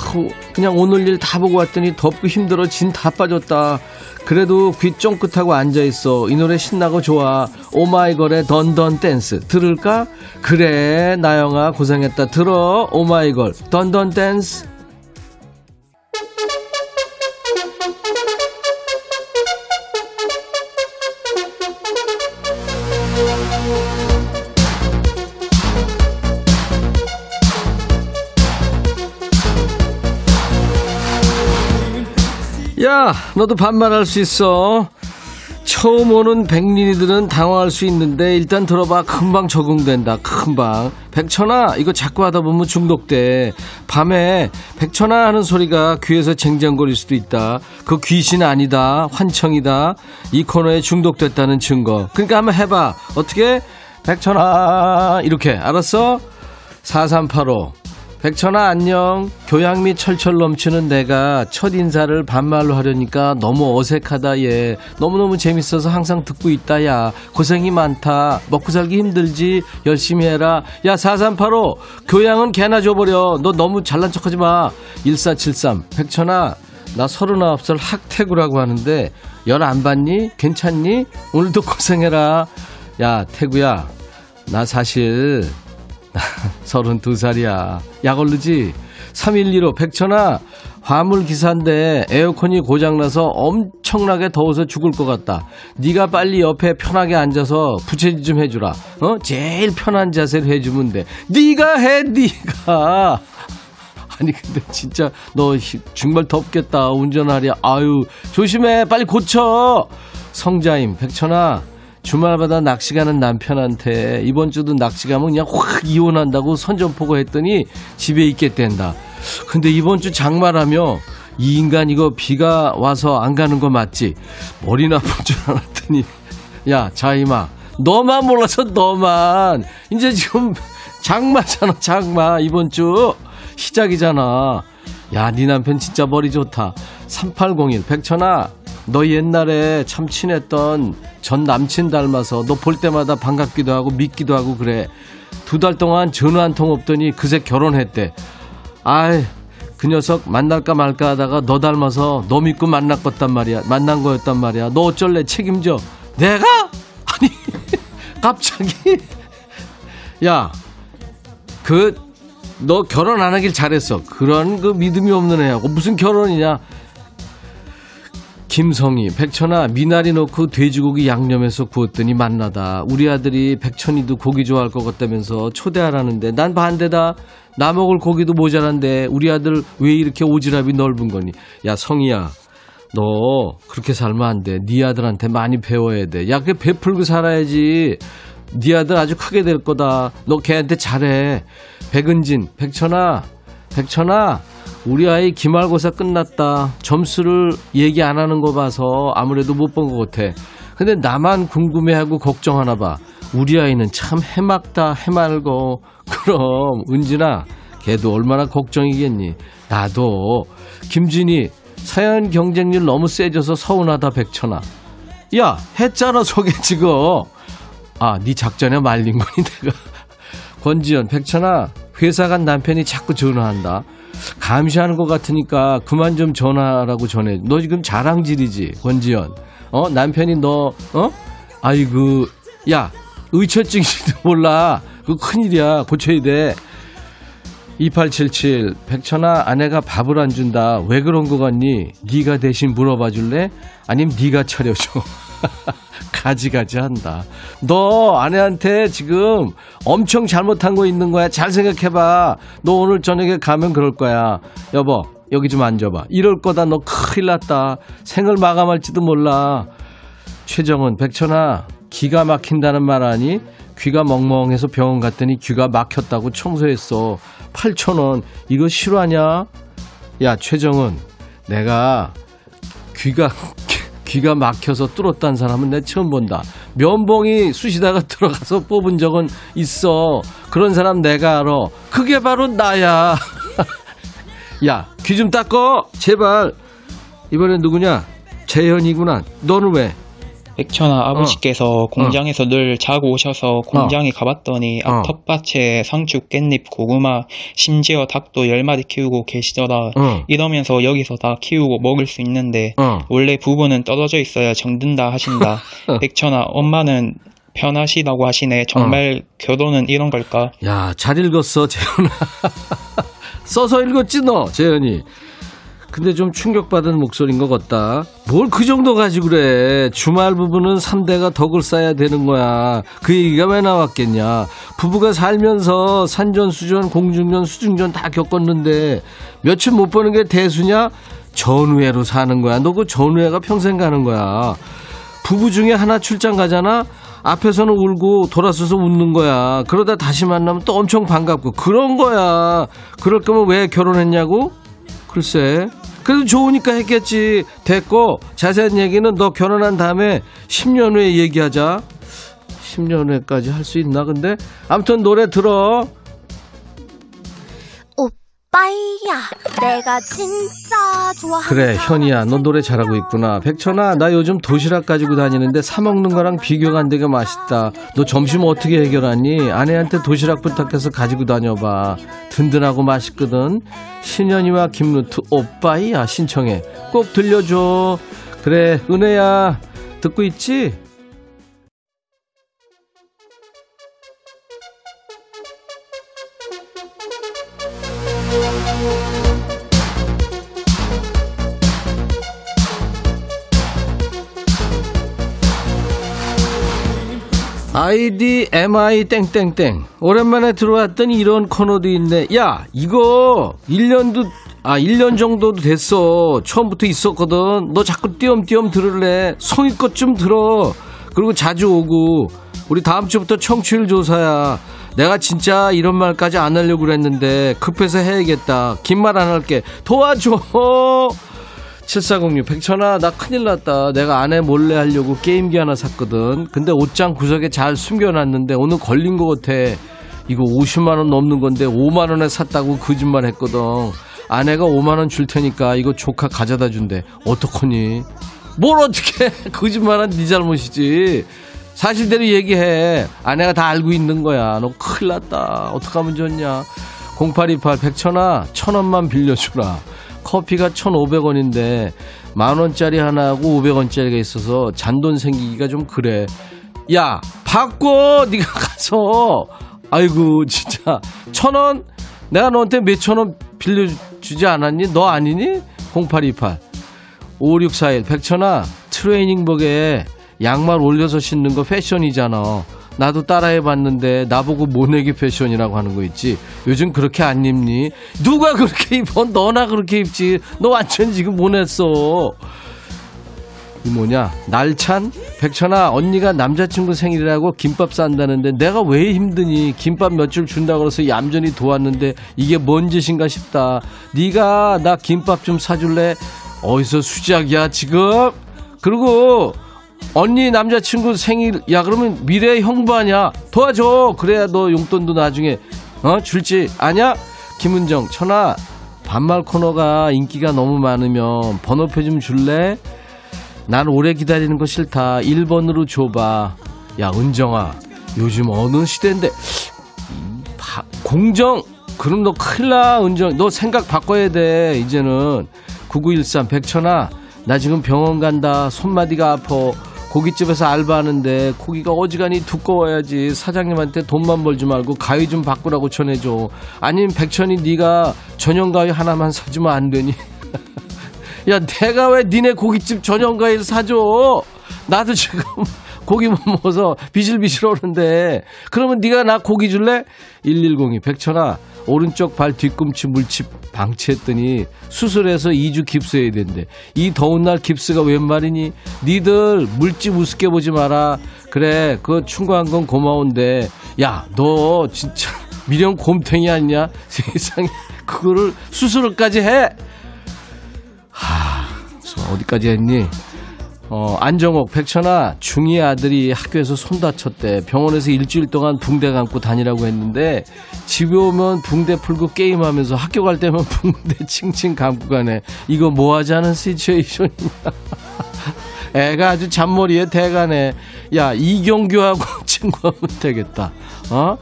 그냥 오늘 일 다 보고 왔더니 덥고 힘들어 진 다 빠졌다. 그래도 귀 쫑긋하고 앉아있어. 이 노래 신나고 좋아. 오마이걸의 던던 댄스. 들을까? 그래, 나영아, 고생했다. 들어. 오마이걸. 던던 댄스. 야, 너도 반말할 수 있어. 처음 오는 백린이들은 당황할 수 있는데 일단 들어봐. 금방 적응된다. 금방. 백천아 이거 자꾸 하다 보면 중독돼. 밤에 백천아 하는 소리가 귀에서 쟁쟁거릴 수도 있다. 그 귀신 아니다. 환청이다. 이 코너에 중독됐다는 증거. 그러니까 한번 해봐. 어떻게? 백천아. 이렇게. 알았어? 4385 백천아 안녕. 교양미 철철 넘치는 내가 첫 인사를 반말로 하려니까 너무 어색하다 얘. 너무너무 재밌어서 항상 듣고 있다 야. 고생이 많다. 먹고 살기 힘들지. 열심히 해라. 야 4385 교양은 개나 줘버려. 너 너무 잘난 척하지 마 1473 백천아 나 39살 학태구라고 하는데 열 안 받니? 괜찮니? 오늘도 고생해라. 야 태구야. 나 사실 32살이야. 약 오르지? 3115 백천아 화물 기사인데 에어컨이 고장나서 엄청나게 더워서 죽을 것 같다. 네가 빨리 옆에 편하게 앉아서 부채질 좀 해주라. 어? 제일 편한 자세로 해주면 돼. 네가 해, 네가. 아니 근데 진짜 너 정말 덥겠다 운전하랴. 아유 조심해 빨리 고쳐. 성자임 백천아 주말마다 낚시 가는 남편한테 이번 주도 낚시 가면 그냥 확 이혼한다고 선전포고 했더니 집에 있겠댄다. 근데 이번 주 장마라며 이 인간 이거 비가 와서 안 가는 거 맞지? 머리 나쁜 줄 알았더니 야 자이마 너만 몰라서 너만 이제 지금 장마잖아 장마 이번 주 시작이잖아. 야, 네 남편 진짜 머리 좋다. 3801 백천아 너 옛날에 참 친했던 전 남친 닮아서 너 볼 때마다 반갑기도 하고 믿기도 하고 그래. 두 달 동안 전화 한 통 없더니 그새 결혼했대. 아이, 그 녀석 만날까 말까 하다가 너 닮아서 너 믿고 만났단 말이야. 만난 거였단 말이야. 너 어쩔래 책임져. 내가? 아니, 갑자기. 야, 그, 너 결혼 안 하길 잘했어. 그런 그 믿음이 없는 애하고 무슨 결혼이냐. 김성희, 백천아, 미나리 넣고 돼지고기 양념해서 구웠더니 맛나다. 우리 아들이 백천이도 고기 좋아할 것 같다면서 초대하라는데 난 반대다. 나 먹을 고기도 모자란데 우리 아들 왜 이렇게 오지랖이 넓은 거니? 야, 성희야. 너 그렇게 살면 안 돼. 네 아들한테 많이 배워야 돼. 야, 그 베풀고 살아야지. 네 아들 아주 크게 될 거다. 너 걔한테 잘해. 백은진, 백천아, 백천아, 우리 아이 기말고사 끝났다. 점수를 얘기 안 하는 거 봐서 아무래도 못 본 것 같아. 근데 나만 궁금해하고 걱정하나 봐. 우리 아이는 참 해맑다, 해맑어. 그럼, 은진아, 걔도 얼마나 걱정이겠니? 나도. 김진이, 사연 경쟁률 너무 세져서 서운하다, 백천아. 야, 했잖아, 소개 지금. 아, 네 작전에 말린 거니, 내가. 권지연, 백천아, 회사 간 남편이 자꾸 전화한다. 감시하는 것 같으니까 그만 좀 전화라고 전해. 너 지금 자랑질이지, 권지연. 어, 남편이 너, 어? 아이고, 야, 의처증인지도 몰라. 그거 큰일이야. 고쳐야 돼. 2877 백천아 아내가 밥을 안 준다 왜 그런 거 같니 네가 대신 물어봐 줄래 아님 네가 차려줘 가지가지 한다. 너 아내한테 지금 엄청 잘못한 거 있는 거야. 잘 생각해봐. 너 오늘 저녁에 가면 그럴 거야. 여보 여기 좀 앉아봐. 이럴 거다. 너 큰일 났다. 생을 마감할지도 몰라. 최정은 백천아 기가 막힌다는 말 아니? 귀가 멍멍해서 병원 갔더니 귀가 막혔다고 청소했어. 8천원. 이거 실화냐? 야 최정은 내가 귀가 귀가 막혀서 뚫었다는 사람은 내 처음 본다. 면봉이 쑤시다가 들어가서 뽑은 적은 있어. 그런 사람 내가 알아. 그게 바로 나야. 야, 귀 좀 닦어. 제발. 이번엔 누구냐? 재현이구나. 너는 왜? 백천아 아버지께서 공장에서 늘 자고 오셔서 공장에 가봤더니 어. 앞 텃밭에 상추, 깻잎, 고구마, 심지어 닭도 열 마리 키우고 계시더라. 어. 이러면서 여기서 다 키우고 먹을 수 있는데 어. 원래 부부는 떨어져 있어야 정든다 하신다. 백천아 엄마는 편하시다고 하시네. 정말 어. 결혼은 이런 걸까? 야, 잘 읽었어, 재현아. 써서 읽었지, 너, 재현이. 근데 좀 충격받은 목소리인 것 같다. 뭘 그 정도 가지고 그래. 주말 부부는 3대가 덕을 쌓아야 되는 거야. 그 얘기가 왜 나왔겠냐. 부부가 살면서 산전 수전, 공중전, 수중전 다 겪었는데 며칠 못 보는 게 대수냐? 전우회로 사는 거야. 너 그 전우회가 평생 가는 거야. 부부 중에 하나 출장 가잖아? 앞에서는 울고 돌아서서 웃는 거야. 그러다 다시 만나면 또 엄청 반갑고. 그런 거야. 그럴 거면 왜 결혼했냐고? 글쎄. 그래도 좋으니까 했겠지. 됐고, 자세한 얘기는 너 결혼한 다음에 10년 후에 얘기하자. 10년 후에까지 할 수 있나, 근데? 아무튼 노래 들어. 오빠야, 내가 진짜 좋아하는 그래, 현이야. 너 노래 잘하고 있구나. 백천아, 나 요즘 도시락 가지고 다니는데 사 먹는 거랑 비교가 안 되게 맛있다. 너 점심 어떻게 해결하니? 아내한테 도시락 부탁해서 가지고 다녀봐. 든든하고 맛있거든. 신현이와 김루트, 오빠야. 신청해. 꼭 들려줘. 그래, 은혜야. 듣고 있지? 아이디 MI 땡땡땡. 오랜만에 들어왔더니 이런 코너도 있네. 야 이거 1년도 아 1년 정도도 됐어. 처음부터 있었거든. 너 자꾸 띄엄띄엄 들을래. 성의껏 좀 들어. 그리고 자주 오고. 우리 다음 주부터 청취율 조사야. 내가 진짜 이런 말까지 안 하려고 그랬는데 급해서 해야겠다. 긴 말 안 할게. 도와줘 7406 백천아 나 큰일 났다. 내가 아내 몰래 하려고 게임기 하나 샀거든. 근데 옷장 구석에 잘 숨겨놨는데 오늘 걸린 것 같아. 이거 50만원 넘는 건데 5만원에 샀다고 거짓말 했거든. 아내가 5만원 줄 테니까 이거 조카 가져다 준대. 어떡하니? 뭘 어떻게 거짓말한 네 잘못이지? 사실대로 얘기해. 아내가 다 알고 있는 거야. 너 큰일 났다. 어떡하면 좋냐? 0828 백천아 천원만 빌려주라 커피가 1,500원인데 만 원짜리 하나하고 500원짜리가 있어서 잔돈 생기기가 좀 그래. 야, 바꿔. 네가 가서 아이고, 진짜. 천 원? 내가 너한테 몇 천 원 빌려주지 않았니? 너 아니니? 0828. 5641. 백천아, 트레이닝복에 양말 올려서 신는 거 패션이잖아. 나도 따라해봤는데 나보고 모내기 패션이라고 하는 거 있지. 요즘 그렇게 안 입니? 누가 그렇게 입어? 너나 그렇게 입지. 너 완전 지금 모냈어. 이 뭐냐 날찬 백천아 언니가 남자친구 생일이라고 김밥 싼다는데 내가 왜 힘드니 김밥 몇 줄 준다 그래서 얌전히 도왔는데 이게 뭔 짓인가 싶다 네가 나 김밥 좀 사줄래 어디서 수작이야 지금 그리고 언니 남자친구 생일 야 그러면 미래 형부 아냐 도와줘 그래야 너 용돈도 나중에 어 줄지 아냐 김은정 천아 반말 코너가 인기가 너무 많으면 번호표 좀 줄래 난 오래 기다리는 거 싫다. 1번으로 줘봐. 야, 은정아. 요즘 어느 시대인데, 이 바- 공정! 그럼 너 큰일 나, 은정. 너 생각 바꿔야 돼, 이제는. 9913, 백천아. 나 지금 병원 간다. 손마디가 아파. 고깃집에서 알바하는데 고기가 어지간히 두꺼워야지 사장님한테 돈만 벌지 말고 가위 좀 바꾸라고 전해줘 아니면 백천이 네가 전용 가위 하나만 사주면 안 되니 야, 내가 왜 니네 고깃집 전용 과일 사줘? 나도 지금 고기 못 먹어서 비실비실 오는데. 그러면 네가 나 고기 줄래? 1102 백천아, 오른쪽 발 뒤꿈치 물집 방치했더니 수술해서 2주 깁스해야 된대. 이 더운 날 깁스가 웬 말이니? 니들 물집 우습게 보지 마라. 그래, 그거 충고한 건 고마운데. 야, 너 진짜 미련 곰탱이 아니냐? 세상에. 그거를 수술까지 해? 어디까지 했니? 어, 안정옥, 백천아, 중2 아들이 학교에서 손 다쳤대. 병원에서 일주일 동안 붕대 감고 다니라고 했는데, 집에 오면 붕대 풀고 게임하면서 학교 갈 때면 붕대 칭칭 감고 가네. 이거 뭐 하자는 시츄에이션이냐. 애가 아주 잔머리에 대가네. 야, 이경규하고 친구하면 되겠다. 어?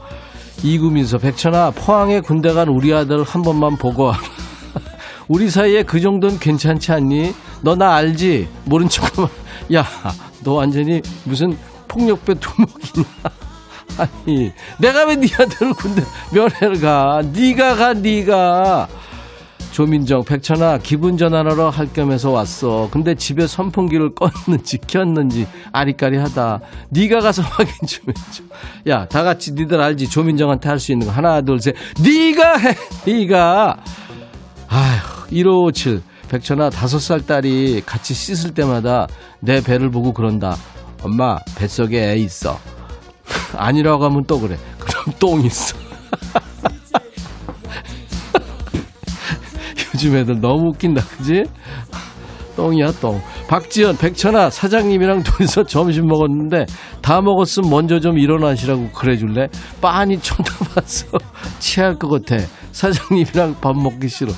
이구민서, 백천아, 포항에 군대 간 우리 아들 한 번만 보고 와라. 우리 사이에 그 정도는 괜찮지 않니? 너 나 알지? 모른 척하면 야, 너 완전히 무슨 폭력배 두목이냐? 아니, 내가 왜네 아들 군대 면회를 가? 네가 가, 네가. 조민정, 백천아, 기분 전환하러 할 겸해서 왔어. 근데 집에 선풍기를 껐는지 켰는지 아리까리하다. 네가 가서 확인 좀 해줘. 야, 다 같이 니들 알지? 조민정한테 할 수 있는 거 하나, 둘, 셋. 네가 해, 네가. 아휴, 1557. 백천아, 다섯 살 딸이 같이 씻을 때마다 내 배를 보고 그런다. 엄마, 뱃속에 애 있어. 아니라고 하면 또 그래. 그럼 똥 있어. 요즘 애들 너무 웃긴다, 그지? 똥이야, 똥. 박지연, 백천아, 사장님이랑 둘이서 점심 먹었는데, 다 먹었으면 먼저 좀 일어나시라고 그래줄래? 빤히 쳐다봤어. 취할 것 같아. 사장님이랑 밥 먹기 싫어.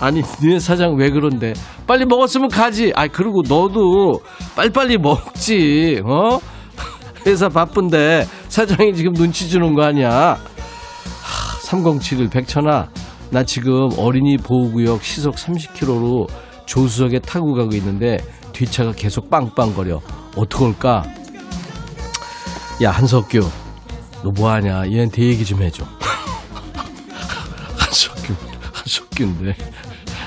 아니, 니네 사장 왜 그런데? 빨리 먹었으면 가지. 아, 그리고 너도 빨리빨리 먹지, 어? 회사 바쁜데 사장이 지금 눈치 주는 거 아니야? 3071 백천아, 나 지금 어린이 보호구역 시속 30km로 조수석에 타고 가고 있는데 뒷차가 계속 빵빵거려. 어떡할까? 야, 한석규. 너 뭐하냐? 얘한테 얘기 좀 해줘. 한석규인데.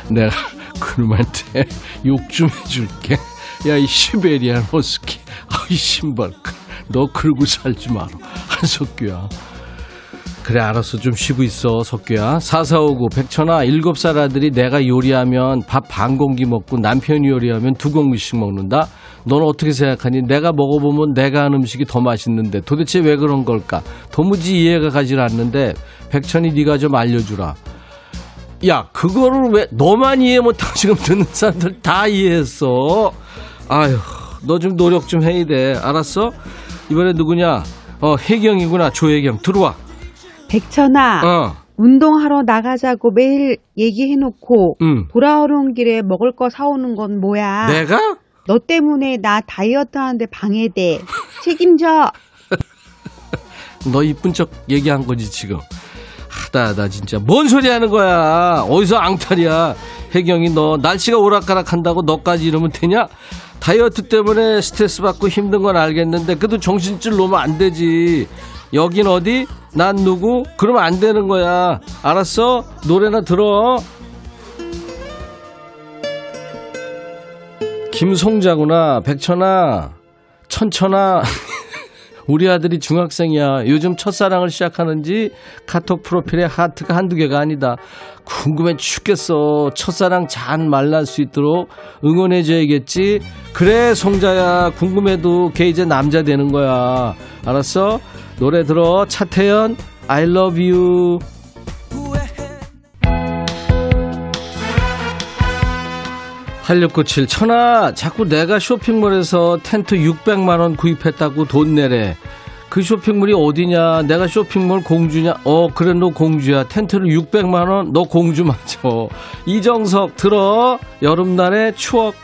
내가 그놈한테 욕 좀 해줄게. 야, 이 시베리안 허스키. 아, 이 신발. 너 그러고 살지 마라. 한석규야. 그래 알았어 좀 쉬고 있어 석규야 4459 백천아 7살 아들이 내가 요리하면 밥 반 공기 먹고 남편이 요리하면 두 공기씩 먹는다 너는 어떻게 생각하니 내가 먹어보면 내가 한 음식이 더 맛있는데 도대체 왜 그런 걸까 도무지 이해가 가질 않는데 백천이 네가 좀 알려주라 야 그거를 왜 너만 이해 못하고 지금 듣는 사람들 다 이해했어 아휴 너 좀 노력 좀 해야 돼 알았어 이번에 누구냐 어 혜경이구나 조혜경 들어와 백천아, 어 운동하러 나가자고 매일 얘기해놓고 응. 돌아오는 길에 먹을 거 사오는 건 뭐야? 내가? 너 때문에 나 다이어트 하는데 방해돼. 책임져. 너 이쁜 척 얘기한 거지 지금 하다 하다 진짜 뭔 소리 하는 거야 어디서 앙탈이야 혜경이 너 날씨가 오락가락한다고 너까지 이러면 되냐 다이어트 때문에 스트레스 받고 힘든 건 알겠는데 그래도 정신줄 놓으면 안 되지 여긴 어디? 난 누구? 그러면 안 되는 거야. 알았어? 노래나 들어. 김송자구나. 백천아. 천천아. 우리 아들이 중학생이야. 요즘 첫사랑을 시작하는지 카톡 프로필에 하트가 한두 개가 아니다. 궁금해 죽겠어. 첫사랑 잔 말랄 수 있도록 응원해줘야겠지? 그래, 송자야. 궁금해도 걔 이제 남자 되는 거야. 알았어? 노래 들어. 차태현, I love you. (8697) 천아 자꾸 내가 쇼핑몰에서 텐트 600만 원 구입했다고 돈 내래. 그 쇼핑몰이 어디냐? 내가 쇼핑몰 공주냐? 어 그래 너 공주야. 텐트를 600만 원 너 공주 맞죠 이정석 들어. 여름날의 추억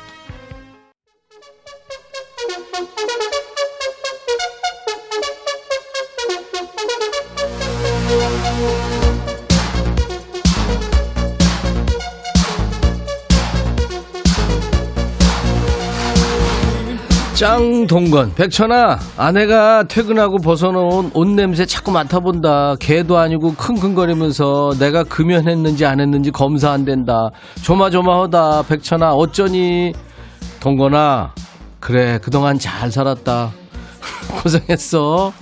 짱동건 백천아 아내가 퇴근하고 벗어놓은 옷 냄새 자꾸 맡아본다. 개도 아니고 킁킁거리면서 내가 금연했는지 안 했는지 검사 안 된다. 조마조마하다 백천아. 어쩌니? 동건아 그래 그동안 잘 살았다. 고생했어.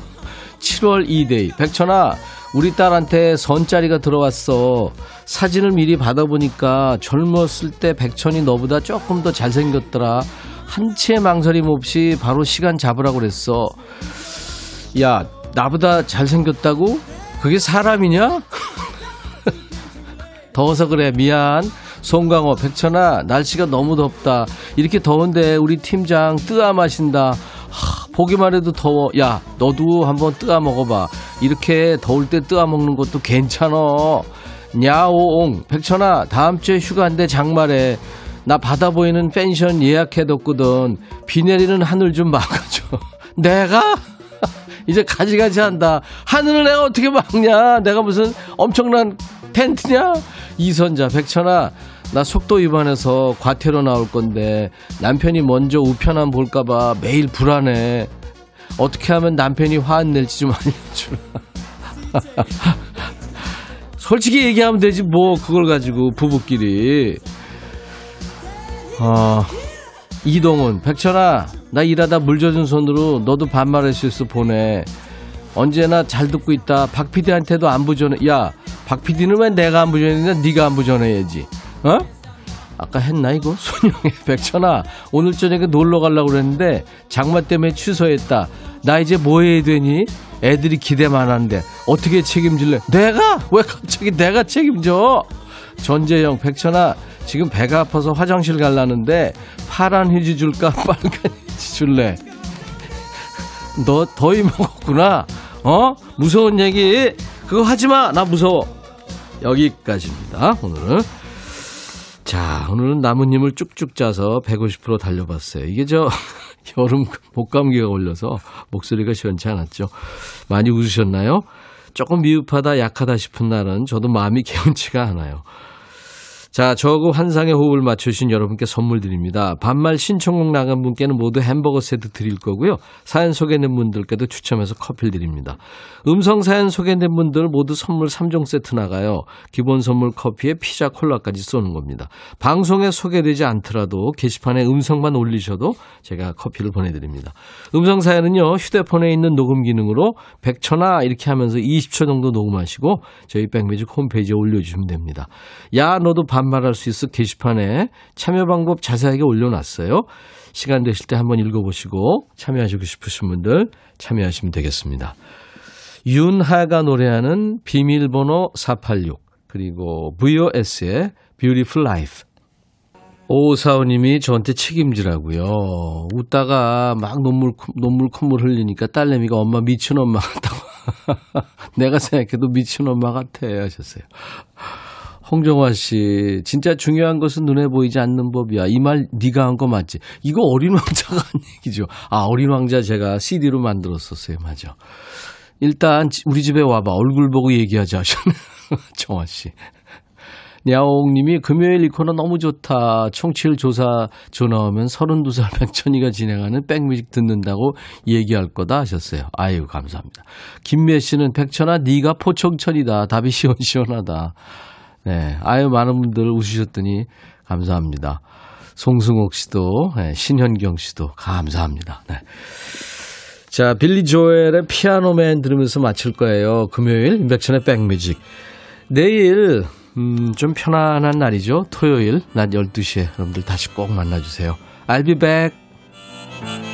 7월 2데이 백천아 우리 딸한테 선자리가 들어왔어. 사진을 미리 받아보니까 젊었을 때 백천이 너보다 조금 더 잘생겼더라 한치의 망설임 없이 바로 시간 잡으라고 그랬어. 야, 나보다 잘생겼다고? 그게 사람이냐? 더워서 그래, 미안. 송강호, 백천아, 날씨가 너무 덥다. 이렇게 더운데 우리 팀장 뜨아 마신다. 하, 보기만 해도 더워. 야, 너도 한번 뜨아 먹어봐. 이렇게 더울 때 뜨아 먹는 것도 괜찮어. 냐오옹, 백천아, 다음 주에 휴가인데 장말에. 나 바다 보이는 펜션 예약해뒀거든. 비 내리는 하늘 좀 막아줘. 내가? 이제 가지가지 한다. 하늘을 내가 어떻게 막냐? 내가 무슨 엄청난 텐트냐? 이선자, 백천아, 나 속도 위반해서 과태료 나올 건데 남편이 먼저 우편함 볼까봐 매일 불안해. 어떻게 하면 남편이 화 안 낼지 좀 알려주라. 솔직히 얘기하면 되지 뭐 그걸 가지고 부부끼리. 어, 이동훈, 백천아, 나 일하다 물 젖은 손으로 너도 반말할 수 있어 보내. 언제나 잘 듣고 있다. 박 PD한테도 안부 전해. 야, 박 PD는 왜 내가 안부 전했냐? 네가 안부 전해야지. 어? 아까 했나 이거? 손영의 백천아, 오늘 저녁에 놀러 가려고 그랬는데 장마 때문에 취소했다. 나 이제 뭐 해야 되니? 애들이 기대만 하는데 어떻게 책임질래? 내가? 왜 갑자기 내가 책임져? 전재영, 백천아, 지금 배가 아파서 화장실 갈라는데 파란 휴지 줄까? 빨간 휴지 줄래? 너 더위 먹었구나. 어? 무서운 얘기 그거 하지 마. 나 무서워. 여기까지입니다. 오늘은 자 오늘은 나무님을 쭉쭉 짜서 150% 달려봤어요. 이게 저 여름 목감기가 걸려서 목소리가 시원치 않았죠. 많이 웃으셨나요? 조금 미흡하다 약하다 싶은 날은 저도 마음이 개운치가 않아요. 자, 저하고 환상의 호흡을 맞추신 여러분께 선물 드립니다. 반말 신청곡 나간 분께는 모두 햄버거 세트 드릴 거고요. 사연 소개된 분들께도 추첨해서 커피를 드립니다. 음성 사연 소개된 분들 모두 선물 3종 세트 나가요. 기본 선물 커피에 피자 콜라까지 쏘는 겁니다. 방송에 소개되지 않더라도 게시판에 음성만 올리셔도 제가 커피를 보내드립니다. 음성 사연은요, 휴대폰에 있는 녹음 기능으로 100초나 이렇게 하면서 20초 정도 녹음하시고 저희 백뮤직 홈페이지에 올려주시면 됩니다. 야, 너도 반말할 수 있어 게시판에 참여 방법 자세하게 올려놨어요. 시간 되실 때 한번 읽어보시고 참여하시고 싶으신 분들 참여하시면 되겠습니다. 윤하가 노래하는 비밀번호 486 그리고 VOS의 Beautiful Life 오사오님이 저한테 책임지라고요. 웃다가 막 눈물 눈물 콧물 흘리니까 딸내미가 엄마 미친 엄마 같다고. 내가 생각해도 미친 엄마 같아 하셨어요. 홍정화 씨, 진짜 중요한 것은 눈에 보이지 않는 법이야. 이 말 네가 한 거 맞지? 이거 어린 왕자가 한 얘기죠. 아, 어린 왕자 제가 CD로 만들었었어요. 맞아. 일단 우리 집에 와봐. 얼굴 보고 얘기하자 하셨네. 정화 씨. 냐옹님이 금요일 이 코너 너무 좋다. 청취율 조사 전화 오면 32살 백천이가 진행하는 백뮤직 듣는다고 얘기할 거다 하셨어요. 아유 감사합니다. 김미애 씨는 백천아 네가 포청천이다. 답이 시원시원하다. 네, 아유 많은 분들 웃으셨더니 감사합니다. 송승옥 씨도 네, 신현경 씨도 감사합니다. 네. 자, 빌리 조엘의 피아노맨 들으면서 마칠 거예요. 금요일 임백천의 백뮤직. 내일 음, 좀 편안한 날이죠. 토요일 낮 12시에 여러분들 다시 꼭 만나주세요. I'll be back.